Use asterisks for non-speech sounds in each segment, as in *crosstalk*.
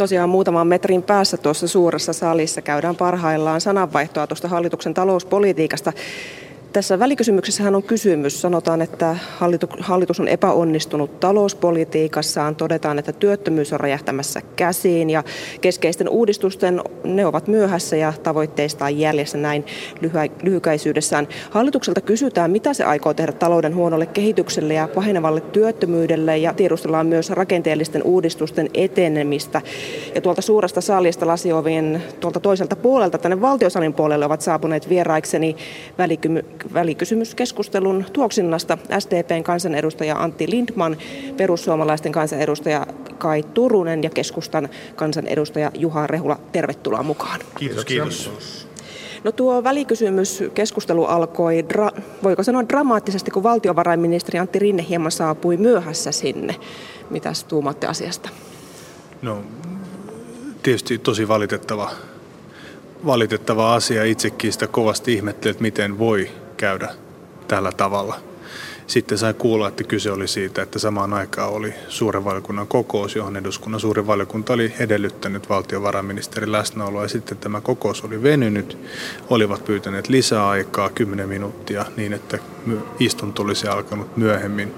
Tosiaan muutaman metrin päässä tuossa suuressa salissa käydään parhaillaan sananvaihtoa tuosta hallituksen talouspolitiikasta. Tässä välikysymyksessähän on kysymys. Sanotaan, että hallitus on epäonnistunut talouspolitiikassaan. Todetaan, että työttömyys on räjähtämässä käsiin ja keskeisten uudistusten ne ovat myöhässä ja tavoitteistaan jäljessä näin lyhykäisyydessään. Hallitukselta kysytään, mitä se aikoo tehdä talouden huonolle kehitykselle ja pahenevalle työttömyydelle ja tiedustellaan myös rakenteellisten uudistusten etenemistä. Ja tuolta suuresta salista lasiovien tuolta toiselta puolelta tänne valtiosalin puolelle ovat saapuneet vieraikseni välikymy- välikysymyskeskustelun tuoksinnasta SDPn kansanedustaja Antti Lindman, perussuomalaisten kansanedustaja Kai Turunen ja keskustan kansanedustaja Juha Rehula. Tervetuloa mukaan. Kiitos, kiitos. No tuo välikysymyskeskustelu alkoi, dra- voiko sanoa dramaattisesti, kun valtiovarainministeri Antti Rinne hieman saapui myöhässä sinne. Mitäs tuumatte asiasta? No tietysti tosi valitettava, valitettava asia. Itsekin sitä kovasti ihmettelin, että miten voi käydä tällä tavalla. Sitten sai kuulla, että kyse oli siitä, että samaan aikaan oli suuren valiokunnan kokous, johon eduskunnan suuri valiokunta oli edellyttänyt valtiovarainministerin läsnäoloa. Ja sitten tämä kokous oli venynyt, olivat pyytäneet lisää aikaa, 10 minuuttia, niin että istunto olisi alkanut myöhemmin.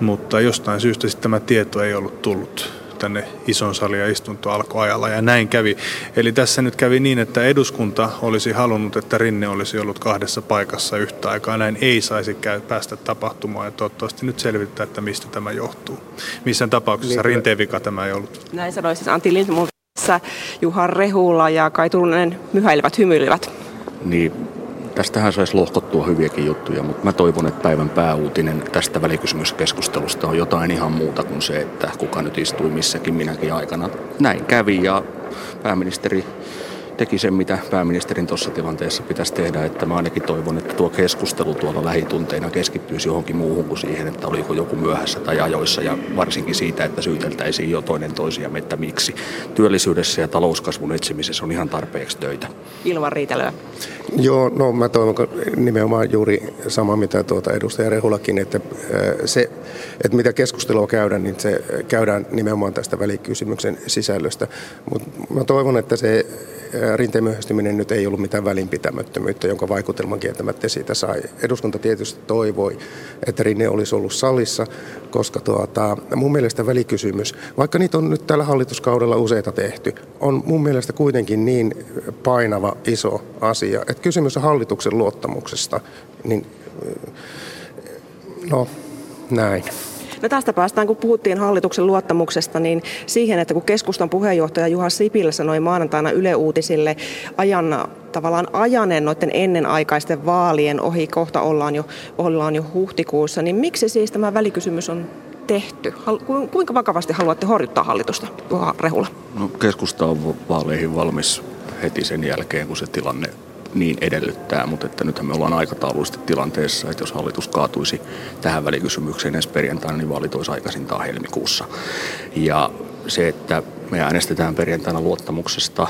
Mutta jostain syystä sitten tämä tieto ei ollut tullut tänne ison salin ja istunto alkoi ajalla ja näin kävi. Eli tässä nyt kävi niin, että eduskunta olisi halunnut, että Rinne olisi ollut kahdessa paikassa yhtä aikaa. Näin ei saisi käy, päästä tapahtumaan ja toivottavasti nyt selvittää, että mistä tämä johtuu. Missään tapauksessa niin, Rinteen vika tämä ei ollut. Näin sanoi siis Antti Lindman, Juha Rehula ja Kai Turunen myhäilevät, hymyilivät. Niin, Tästähän saisi lohkottua hyviäkin juttuja, mutta mä toivon, että päivän pääuutinen tästä välikysymyskeskustelusta on jotain ihan muuta kuin se, että kuka nyt istui missäkin minäkin aikana. Näin kävi ja pääministeri teki sen, mitä pääministerin tuossa tilanteessa pitäisi tehdä. Että mä ainakin toivon, että tuo keskustelu tuolla lähitunteina keskittyisi johonkin muuhun kuin siihen, että oliko joku myöhässä tai ajoissa. Ja varsinkin siitä, että syyteltäisiin jo toinen toisiamme, että miksi. Työllisyydessä ja talouskasvun etsimisessä on ihan tarpeeksi töitä. Ilman riitelyä. Joo, no mä toivon nimenomaan juuri sama, mitä tuota edustaja Rehulakin, että se, että mitä keskustelua käydään, niin se käydään nimenomaan tästä välikysymyksen sisällöstä. Mutta mä toivon, että se rinteen myöhästyminen nyt ei ollut mitään välinpitämättömyyttä, jonka vaikutelman kieltämättä siitä sai. Eduskunta tietysti toivoi, että Rinne olisi ollut salissa, koska tuota, mun mielestä välikysymys, vaikka niitä on nyt tällä hallituskaudella useita tehty, on mun mielestä kuitenkin niin painava iso asia, että kysymys on hallituksen luottamuksesta, niin no näin. No tästä päästään, kun puhuttiin hallituksen luottamuksesta, niin siihen, että kun keskustan puheenjohtaja Juha Sipilä sanoi maanantaina Yle Uutisille ajan tavallaan ajaneen noiden ennenaikaisten vaalien ohi, kohta ollaan jo, ollaan jo huhtikuussa, niin miksi siis tämä välikysymys on tehty? Kuinka vakavasti haluatte horjuttaa hallitusta, Juha Rehula? No, keskusta on vaaleihin valmis heti sen jälkeen, kun se tilanne niin edellyttää, mutta että nythän me ollaan aikataulullisesti tilanteessa, että jos hallitus kaatuisi tähän välikysymykseen ensi perjantaina, niin vaalit olisi aikaisintaan helmikuussa. Ja se, että me äänestetään perjantaina luottamuksesta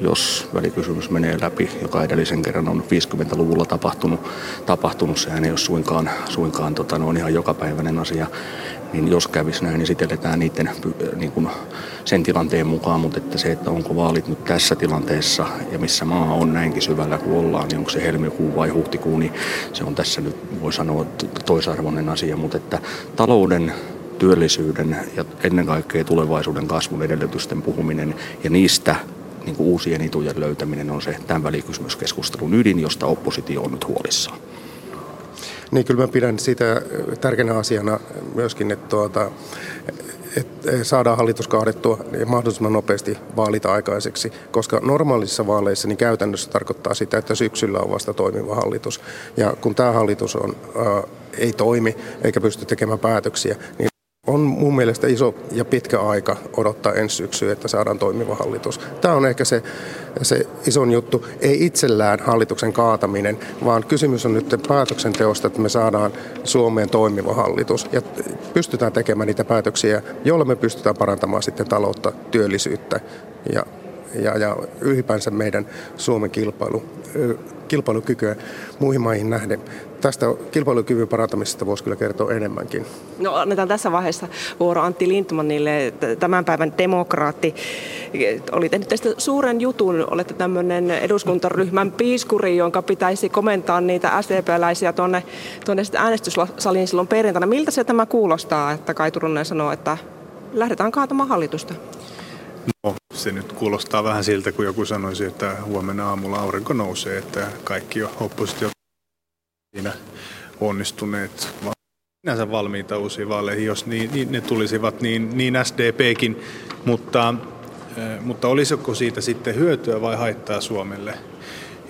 jos välikysymys menee läpi, joka edellisen kerran on 50-luvulla tapahtunut, tapahtunut sehän ei ole suinkaan, suinkaan tota, no, on ihan jokapäiväinen asia, niin jos kävisi näin, niin sitten niiden niin kuin sen tilanteen mukaan, mutta että se, että onko vaalit nyt tässä tilanteessa ja missä maa on näinkin syvällä kuin ollaan, niin onko se helmikuu vai huhtikuu, niin se on tässä nyt, voi sanoa, toisarvoinen asia, mutta että talouden työllisyyden ja ennen kaikkea tulevaisuuden kasvun edellytysten puhuminen ja niistä niin uusien itujen löytäminen on se tämän välikysymyskeskustelun ydin, josta oppositio on nyt huolissaan. Niin kyllä mä pidän sitä tärkeänä asiana myöskin, että, tuota, että saadaan hallitus kaadettua mahdollisimman nopeasti vaalita aikaiseksi, koska normaalissa vaaleissa niin käytännössä tarkoittaa sitä, että syksyllä on vasta toimiva hallitus. Ja kun tämä hallitus on, ää, ei toimi eikä pysty tekemään päätöksiä, niin on mun mielestä iso ja pitkä aika odottaa ensi syksyä, että saadaan toimiva hallitus. Tämä on ehkä se, se ison juttu. Ei itsellään hallituksen kaataminen, vaan kysymys on nyt päätöksenteosta, että me saadaan Suomeen toimiva hallitus ja pystytään tekemään niitä päätöksiä, joilla me pystytään parantamaan sitten taloutta, työllisyyttä ja ja, ja ylipäänsä meidän Suomen kilpailu, kilpailukykyä muihin maihin nähden. Tästä kilpailukyvyn parantamisesta voisi kyllä kertoa enemmänkin. No annetaan tässä vaiheessa vuoro Antti Lindmanille, tämän päivän demokraatti. Oli tehnyt tästä suuren jutun, olette tämmöinen eduskuntaryhmän piiskuri, jonka pitäisi komentaa niitä SDP-läisiä tuonne, tuonne äänestyssaliin silloin perjantaina. Miltä se tämä kuulostaa, että Kai Turunen sanoo, että lähdetään kaatamaan hallitusta? No, se nyt kuulostaa vähän siltä, kun joku sanoisi, että huomenna aamulla aurinko nousee, että kaikki oppositio siinä onnistuneet sinänsä valmiita uusiin vaaleihin, jos niin, niin ne tulisivat, niin, niin SDPkin, mutta, mutta olisiko siitä sitten hyötyä vai haittaa Suomelle?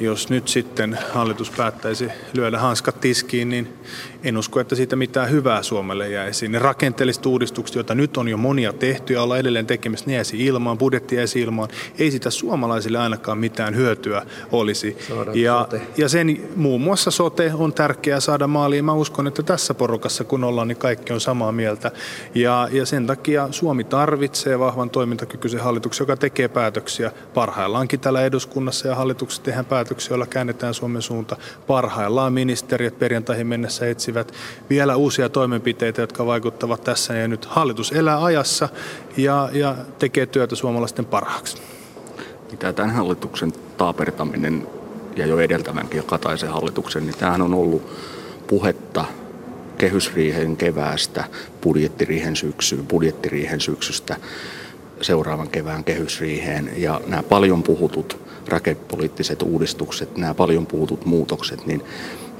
Jos nyt sitten hallitus päättäisi lyödä hanskat tiskiin, niin en usko, että siitä mitään hyvää Suomelle jäisi. Ne rakenteelliset uudistukset, joita nyt on jo monia tehty ja ollaan edelleen tekemässä, ne jäisi ilmaan, budjetti jäisi ilmaan. Ei sitä suomalaisille ainakaan mitään hyötyä olisi. Ja, ja sen muun muassa sote on tärkeää saada maaliin. Mä uskon, että tässä porukassa kun ollaan, niin kaikki on samaa mieltä. Ja, ja sen takia Suomi tarvitsee vahvan toimintakykyisen hallituksen, joka tekee päätöksiä parhaillaankin täällä eduskunnassa ja hallituksessa tehdään päätöksiä, joilla käännetään Suomen suunta. Parhaillaan ministeriöt perjantaihin mennessä etsivät vielä uusia toimenpiteitä, jotka vaikuttavat tässä ja nyt. Hallitus elää ajassa ja, ja tekee työtä suomalaisten parhaaksi. Mitä tämän hallituksen taapertaminen ja jo edeltävänkin Kataisen hallituksen, niin tämähän on ollut puhetta kehysriihen keväästä, budjettiriihen syksyyn, budjettiriihen syksystä seuraavan kevään kehysriiheen. Ja nämä paljon puhutut rakepoliittiset uudistukset, nämä paljon puhutut muutokset, niin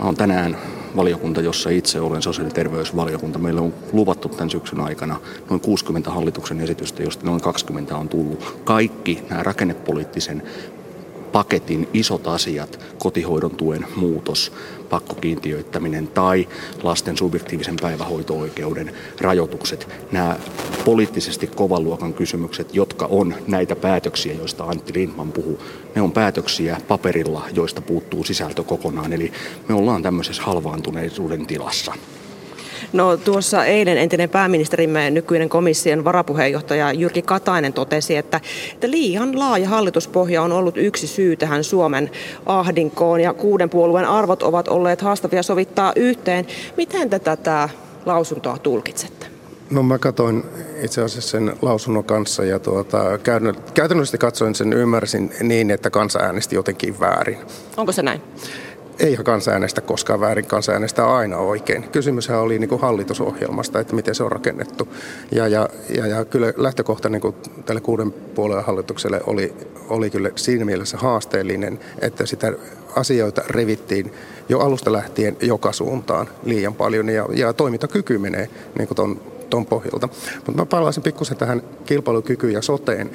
olen tänään valiokunta, jossa itse olen sosiaali- ja terveysvaliokunta. Meillä on luvattu tämän syksyn aikana noin 60 hallituksen esitystä, josta noin 20 on tullut. Kaikki nämä rakennepoliittisen paketin isot asiat, kotihoidon tuen muutos, pakkokiintiöittäminen tai lasten subjektiivisen päivähoito-oikeuden rajoitukset, nämä poliittisesti kovan luokan kysymykset, jotka on näitä päätöksiä, joista Antti Lindman puhuu, ne on päätöksiä paperilla, joista puuttuu sisältö kokonaan. Eli me ollaan tämmöisessä halvaantuneisuuden tilassa. No tuossa eilen entinen pääministerimme, nykyinen komission varapuheenjohtaja Jyrki Katainen totesi, että, että liian laaja hallituspohja on ollut yksi syy tähän Suomen ahdinkoon ja kuuden puolueen arvot ovat olleet haastavia sovittaa yhteen. Miten te tätä lausuntoa tulkitsette? No mä katsoin itse asiassa sen lausunnon kanssa ja tuota, käytännössä katsoin sen ymmärsin niin, että kansa äänesti jotenkin väärin. Onko se näin? Eihän kansa äänestä koskaan väärin, kansa äänestää aina oikein. Kysymyshän oli niin kuin hallitusohjelmasta, että miten se on rakennettu. Ja, ja, ja, ja kyllä lähtökohta niin kuin tälle kuuden puolueen hallitukselle oli, oli kyllä siinä mielessä haasteellinen, että sitä asioita revittiin jo alusta lähtien joka suuntaan liian paljon ja, ja toimintakyky menee niin kuin ton, ton pohjalta. Mutta mä palaisin pikkusen tähän kilpailukykyyn ja soteen.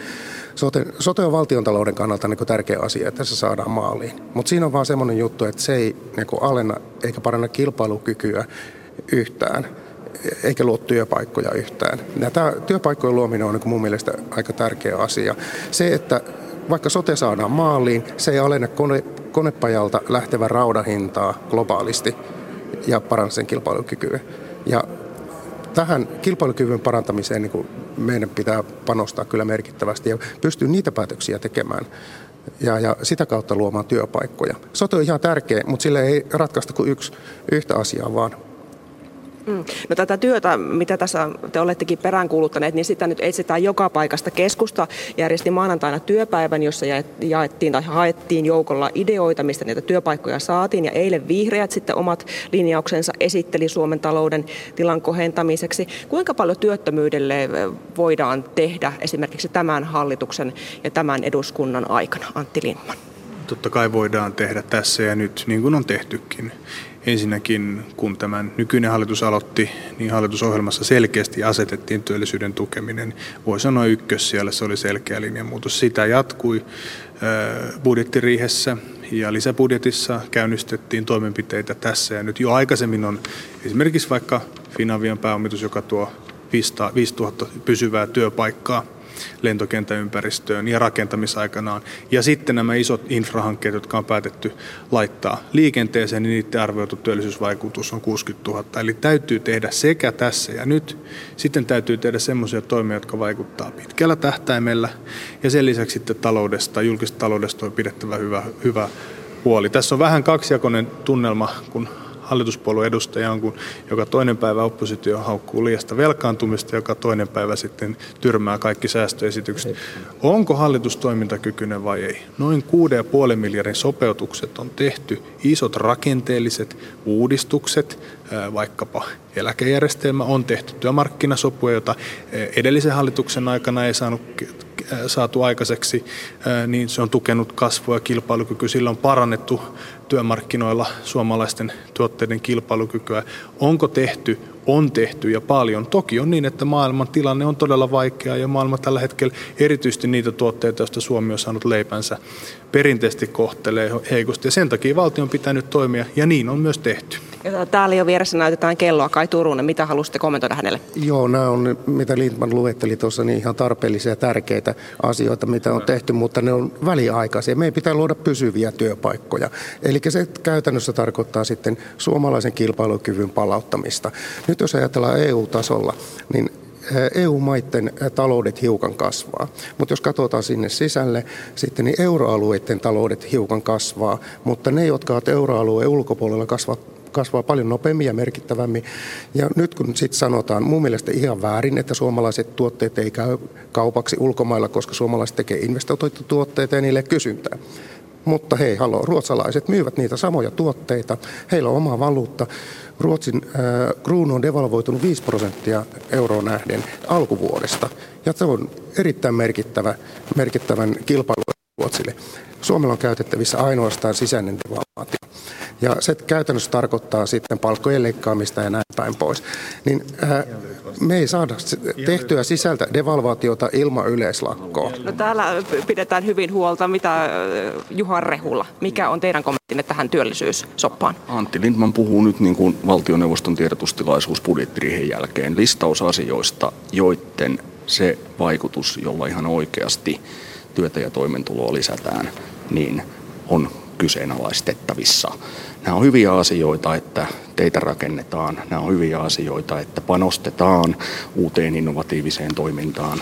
Sote, sote on valtiontalouden kannalta niin tärkeä asia, että se saadaan maaliin. Mutta siinä on vaan semmoinen juttu, että se ei niin alenna eikä paranna kilpailukykyä yhtään eikä luo työpaikkoja yhtään. Ja tämä työpaikkojen luominen on niin mun mielestä aika tärkeä asia. Se, että vaikka sote saadaan maaliin, se ei alene kone, konepajalta lähtevän raudan hintaa globaalisti ja paranna sen kilpailukykyä. Ja tähän kilpailukyvyn parantamiseen niin meidän pitää panostaa kyllä merkittävästi ja pystyy niitä päätöksiä tekemään ja, ja sitä kautta luomaan työpaikkoja. Sote on ihan tärkeä, mutta sille ei ratkaista kuin yksi, yhtä asiaa vaan. Mm. No tätä työtä, mitä tässä te olettekin peräänkuuluttaneet, niin sitä nyt etsitään joka paikasta. Keskusta järjesti maanantaina työpäivän, jossa jaettiin tai haettiin joukolla ideoita, mistä niitä työpaikkoja saatiin. Ja eilen vihreät sitten omat linjauksensa esitteli Suomen talouden tilan kohentamiseksi. Kuinka paljon työttömyydelle voidaan tehdä esimerkiksi tämän hallituksen ja tämän eduskunnan aikana, Antti Lindman? Totta kai voidaan tehdä tässä ja nyt, niin kuin on tehtykin. Ensinnäkin, kun tämän nykyinen hallitus aloitti, niin hallitusohjelmassa selkeästi asetettiin työllisyyden tukeminen. Voi sanoa ykkös siellä, se oli selkeä linjanmuutos. Sitä jatkui budjettiriihessä ja lisäbudjetissa käynnistettiin toimenpiteitä tässä ja nyt. Jo aikaisemmin on esimerkiksi vaikka Finavian pääomitus, joka tuo 5000 pysyvää työpaikkaa lentokenttäympäristöön ja rakentamisaikanaan. Ja sitten nämä isot infrahankkeet, jotka on päätetty laittaa liikenteeseen, niin niiden arvioitu työllisyysvaikutus on 60 000. Eli täytyy tehdä sekä tässä ja nyt. Sitten täytyy tehdä semmoisia toimia, jotka vaikuttaa pitkällä tähtäimellä. Ja sen lisäksi sitten taloudesta, julkisesta taloudesta on pidettävä hyvä, hyvä huoli. Tässä on vähän kaksijakoinen tunnelma, kun hallituspuolueen edustaja on, kun joka toinen päivä oppositio haukkuu liiasta velkaantumista, joka toinen päivä sitten tyrmää kaikki säästöesitykset. Onko hallitus toimintakykyinen vai ei? Noin 6,5 miljardin sopeutukset on tehty, isot rakenteelliset uudistukset, vaikkapa eläkejärjestelmä on tehty työmarkkinasopuja, jota edellisen hallituksen aikana ei saanut saatu aikaiseksi, niin se on tukenut kasvua ja kilpailukykyä. Sillä on parannettu työmarkkinoilla suomalaisten tuotteiden kilpailukykyä. Onko tehty? On tehty ja paljon. Toki on niin, että maailman tilanne on todella vaikea ja maailma tällä hetkellä erityisesti niitä tuotteita, joista Suomi on saanut leipänsä, perinteisesti kohtelee heikosti. Ja sen takia valtion pitää nyt toimia ja niin on myös tehty. Ja täällä jo vieressä näytetään kelloa. Kai Turunen, mitä haluaisitte kommentoida hänelle? Joo, nämä on, mitä Lindman luetteli tuossa, niin ihan tarpeellisia ja tärkeitä asioita, mitä on tehty, mutta ne on väliaikaisia. Meidän pitää luoda pysyviä työpaikkoja. Eli se käytännössä tarkoittaa sitten suomalaisen kilpailukyvyn palauttamista. Nyt jos ajatellaan EU-tasolla, niin EU-maiden taloudet hiukan kasvaa. Mutta jos katsotaan sinne sisälle, sitten niin euroalueiden taloudet hiukan kasvaa, mutta ne, jotka ovat euroalueen ulkopuolella, kasvavat kasvaa paljon nopeammin ja merkittävämmin. Ja nyt kun sitten sanotaan, mun mielestä ihan väärin, että suomalaiset tuotteet ei käy kaupaksi ulkomailla, koska suomalaiset tekee investoituja tuotteita ja niille kysyntää. Mutta hei, halo, ruotsalaiset myyvät niitä samoja tuotteita, heillä on oma valuutta. Ruotsin äh, kruunu on devalvoitunut 5 prosenttia euroon nähden alkuvuodesta. Ja se on erittäin merkittävä, merkittävän kilpailu Ruotsille. Suomella on käytettävissä ainoastaan sisäinen devalvaatio. Ja se käytännössä tarkoittaa sitten palkkojen leikkaamista ja näin päin pois. Niin, ää, me ei saada tehtyä sisältä devalvaatiota ilman yleislakkoa. No täällä pidetään hyvin huolta. Mitä Juha Rehula, mikä on teidän kommenttinne tähän työllisyyssoppaan? Antti Lindman puhuu nyt niin kuin valtioneuvoston tiedotustilaisuus budjettiriihen jälkeen listaus asioista, joiden se vaikutus, jolla ihan oikeasti työtä ja toimeentuloa lisätään, niin on kyseenalaistettavissa. Nämä on hyviä asioita, että teitä rakennetaan. Nämä on hyviä asioita, että panostetaan uuteen innovatiiviseen toimintaan.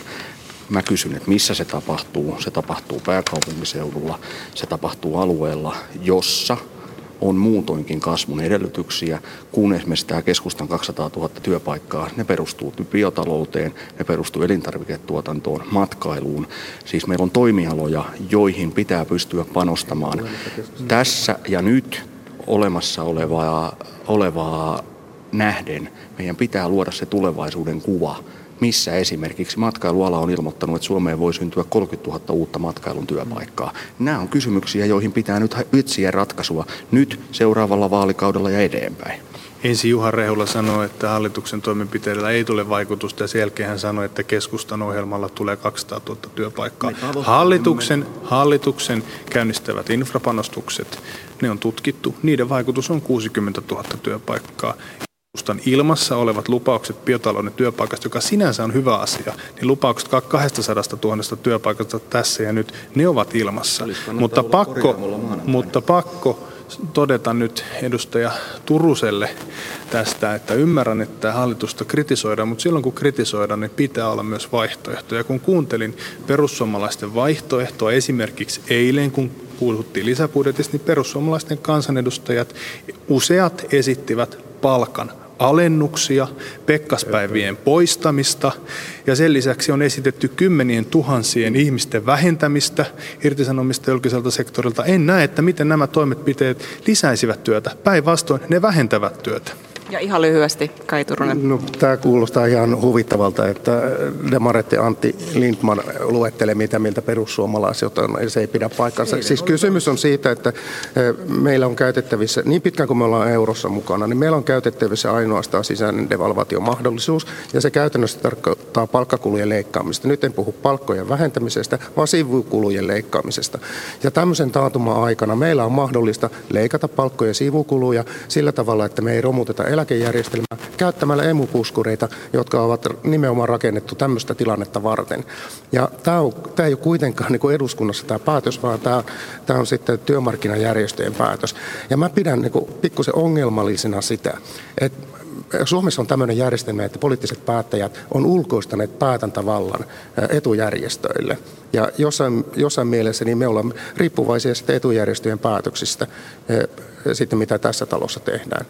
Mä kysyn, että missä se tapahtuu. Se tapahtuu pääkaupunkiseudulla, se tapahtuu alueella, jossa – on muutoinkin kasvun edellytyksiä, kun esimerkiksi tämä keskustan 200 000 työpaikkaa, ne perustuu biotalouteen, ne perustuu elintarviketuotantoon, matkailuun. Siis meillä on toimialoja, joihin pitää pystyä panostamaan tässä ja nyt olemassa olevaa, olevaa nähden. Meidän pitää luoda se tulevaisuuden kuva – missä esimerkiksi matkailuala on ilmoittanut, että Suomeen voi syntyä 30 000 uutta matkailun työpaikkaa. Nämä on kysymyksiä, joihin pitää nyt etsiä ratkaisua nyt seuraavalla vaalikaudella ja eteenpäin. Ensi Juha Rehula sanoi, että hallituksen toimenpiteillä ei tule vaikutusta ja sen jälkeen hän sanoi, että keskustan ohjelmalla tulee 200 000 työpaikkaa. Hallituksen, hallituksen käynnistävät infrapanostukset, ne on tutkittu. Niiden vaikutus on 60 000 työpaikkaa keskustan ilmassa olevat lupaukset biotalouden työpaikasta, joka sinänsä on hyvä asia, niin lupaukset 200 000 työpaikasta tässä ja nyt, ne ovat ilmassa. Mutta pakko, mutta pakko todeta nyt edustaja Turuselle tästä, että ymmärrän, että hallitusta kritisoidaan, mutta silloin kun kritisoidaan, niin pitää olla myös vaihtoehtoja. Kun kuuntelin perussuomalaisten vaihtoehtoa esimerkiksi eilen, kun puhuttiin lisäbudjetista, niin perussuomalaisten kansanedustajat useat esittivät palkan alennuksia, pekkaspäivien poistamista ja sen lisäksi on esitetty kymmenien tuhansien ihmisten vähentämistä irtisanomista julkiselta sektorilta. En näe, että miten nämä toimenpiteet lisäisivät työtä. Päinvastoin ne vähentävät työtä. Ja ihan lyhyesti, Kai Turunen. No, tämä kuulostaa ihan huvittavalta, että Demaretti Antti Lindman luettelee, mitä miltä perussuomalaiset on. Se ei pidä paikkansa. Ei, siis kysymys on siitä, että eh, meillä on käytettävissä, niin pitkään kuin me ollaan eurossa mukana, niin meillä on käytettävissä ainoastaan sisäinen devalvaatiomahdollisuus, ja se käytännössä tarkoittaa palkkakulujen leikkaamista. Nyt en puhu palkkojen vähentämisestä, vaan sivukulujen leikkaamisesta. Ja tämmöisen taantuman aikana meillä on mahdollista leikata palkkojen sivukuluja sillä tavalla, että me ei romuteta elämää eläkejärjestelmää käyttämällä emupuskureita, jotka ovat nimenomaan rakennettu tämmöistä tilannetta varten. Ja tämä, on, tämä ei ole kuitenkaan niin eduskunnassa tämä päätös, vaan tämä, tämä on sitten työmarkkinajärjestöjen päätös. Ja mä pidän niin pikkusen ongelmallisena sitä, että Suomessa on tämmöinen järjestelmä, että poliittiset päättäjät on ulkoistaneet päätäntävallan etujärjestöille. Ja jossain, jossain mielessä niin me ollaan riippuvaisia etujärjestöjen päätöksistä, sitten mitä tässä talossa tehdään.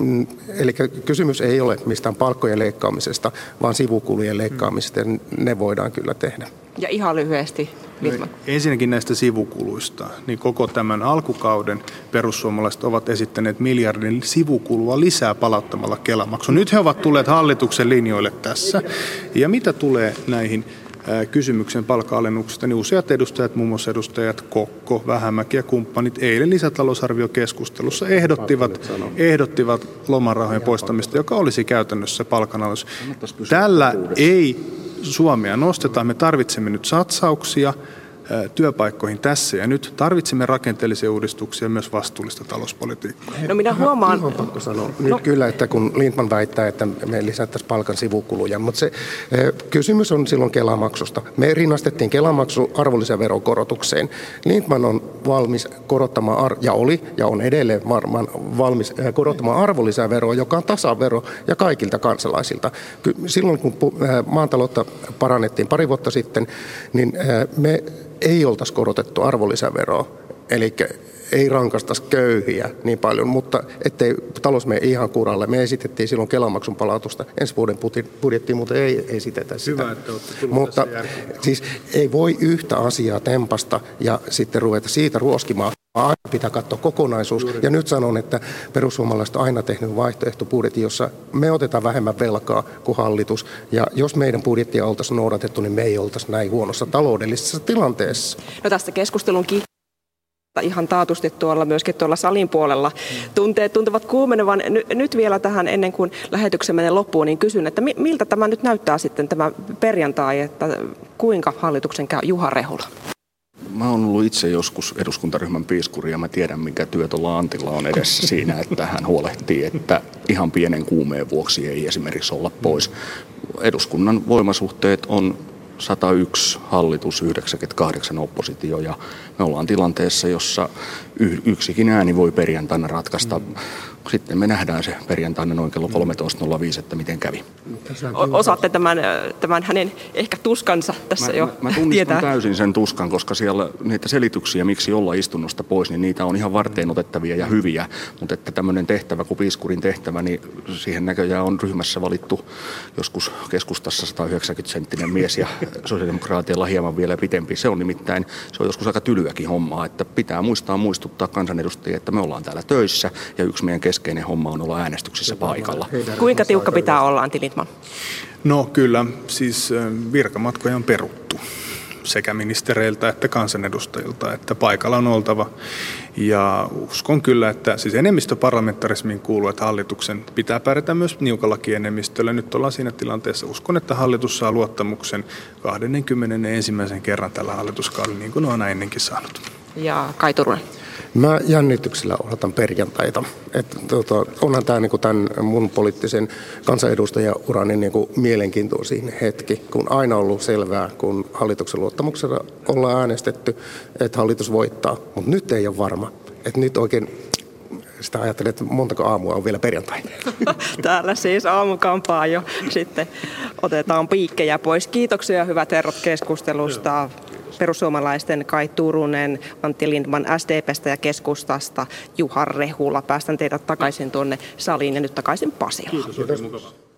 Mm, eli kysymys ei ole mistään palkkojen leikkaamisesta, vaan sivukulujen leikkaamisesta, ja ne voidaan kyllä tehdä. Ja ihan lyhyesti, No, ensinnäkin näistä sivukuluista. Niin koko tämän alkukauden perussuomalaiset ovat esittäneet miljardin sivukulua lisää palauttamalla Kelamaksu. Nyt he ovat tulleet hallituksen linjoille tässä. Ja mitä tulee näihin kysymyksen palka-alennuksesta, niin useat edustajat, muun muassa edustajat Kokko, Vähämäki ja kumppanit eilen lisätalousarviokeskustelussa ehdottivat, ehdottivat lomarahojen poistamista, joka olisi käytännössä palkanalennus. Tällä ei Suomea nosteta. Me tarvitsemme nyt satsauksia työpaikkoihin tässä ja nyt. Tarvitsemme rakenteellisia uudistuksia ja myös vastuullista talouspolitiikkaa. No minä huomaan... Ihan pakko sanoa nyt no. kyllä, että kun Lindman väittää, että me lisättäisiin palkan sivukuluja, mutta se kysymys on silloin Kelamaksusta. Me rinnastettiin Kelamaksu arvonlisäveron korotukseen. Lindman on valmis korottamaan, ar- ja oli ja on edelleen varmaan valmis korottamaan arvonlisäveroa, joka on tasavero ja kaikilta kansalaisilta. Silloin kun maantaloutta parannettiin pari vuotta sitten, niin me ei oltaisi korotettu arvonlisäveroa, eli ei rankastaisi köyhiä niin paljon, mutta ettei talous mene ihan kuralle. Me esitettiin silloin Kelamaksun palautusta ensi vuoden budjettiin, mutta ei esitetä sitä. Hyvä, että Mutta siis ei voi yhtä asiaa tempasta ja sitten ruveta siitä ruoskimaan. Aina pitää katsoa kokonaisuus. Juuri. Ja nyt sanon, että perussuomalaiset on aina tehnyt vaihtoehtobudjetin, jossa me otetaan vähemmän velkaa kuin hallitus. Ja jos meidän budjettia oltaisiin noudatettu, niin me ei oltaisi näin huonossa taloudellisessa tilanteessa. No tästä keskustelun ihan taatusti tuolla myöskin tuolla salin puolella. Tunteet tuntuvat kuumenevan. Nyt vielä tähän ennen kuin lähetyksen menee loppuun, niin kysyn, että miltä tämä nyt näyttää sitten tämä perjantai, että kuinka hallituksen käy Juha Rehula? Mä oon ollut itse joskus eduskuntaryhmän piiskuri ja mä tiedän, minkä työ tuolla Antilla on edessä siinä, että hän huolehtii, että ihan pienen kuumeen vuoksi ei esimerkiksi olla pois. Eduskunnan voimasuhteet on 101 hallitus, 98 oppositio. Ja me ollaan tilanteessa, jossa yksikin ääni voi perjantaina ratkaista. Mm. Sitten me nähdään se perjantaina noin kello 13.05, että miten kävi. Osaatte tämän, tämän hänen ehkä tuskansa tässä mä, jo Mä, mä tunnistan tietää. täysin sen tuskan, koska siellä niitä selityksiä, miksi olla istunnosta pois, niin niitä on ihan varteen otettavia ja hyviä. Mutta että tämmöinen tehtävä kuin piiskurin tehtävä, niin siihen näköjään on ryhmässä valittu joskus keskustassa 190 senttinen mies ja *laughs* sosiaalidemokraatialla hieman vielä pitempi. Se on nimittäin, se on joskus aika tylyäkin hommaa, että pitää muistaa muistuttaa kansanedustajia, että me ollaan täällä töissä ja yksi meidän keskeinen homma on olla äänestyksissä paikalla. Kuinka tiukka pitää olla, Antti Lindman? No kyllä, siis virkamatkoja on peruttu sekä ministereiltä että kansanedustajilta, että paikalla on oltava. Ja uskon kyllä, että siis enemmistö parlamentarismiin kuuluu, että hallituksen pitää pärjätä myös niukallakin enemmistöllä. Nyt ollaan siinä tilanteessa. Uskon, että hallitus saa luottamuksen 21. kerran tällä hallituskaudella, niin kuin on ennenkin saanut. Ja Kai Turunen. Mä jännityksellä odotan perjantaita. Että, tota, onhan tämä niinku tämän mun poliittisen kansanedustajaurani niinku mielenkiintoisin hetki, kun aina on ollut selvää, kun hallituksen luottamuksella ollaan äänestetty, että hallitus voittaa. Mutta nyt ei ole varma. Että nyt oikein sitä ajattelin, että montako aamua on vielä perjantai. *laughs* Täällä siis aamukampaa jo sitten otetaan piikkejä pois. Kiitoksia hyvät herrat keskustelusta perussuomalaisten Kai Turunen, Antti Lindman SDPstä ja keskustasta Juha Rehula. Päästän teidät takaisin tuonne saliin ja nyt takaisin Pasilaan. Kiitos, Kiitos.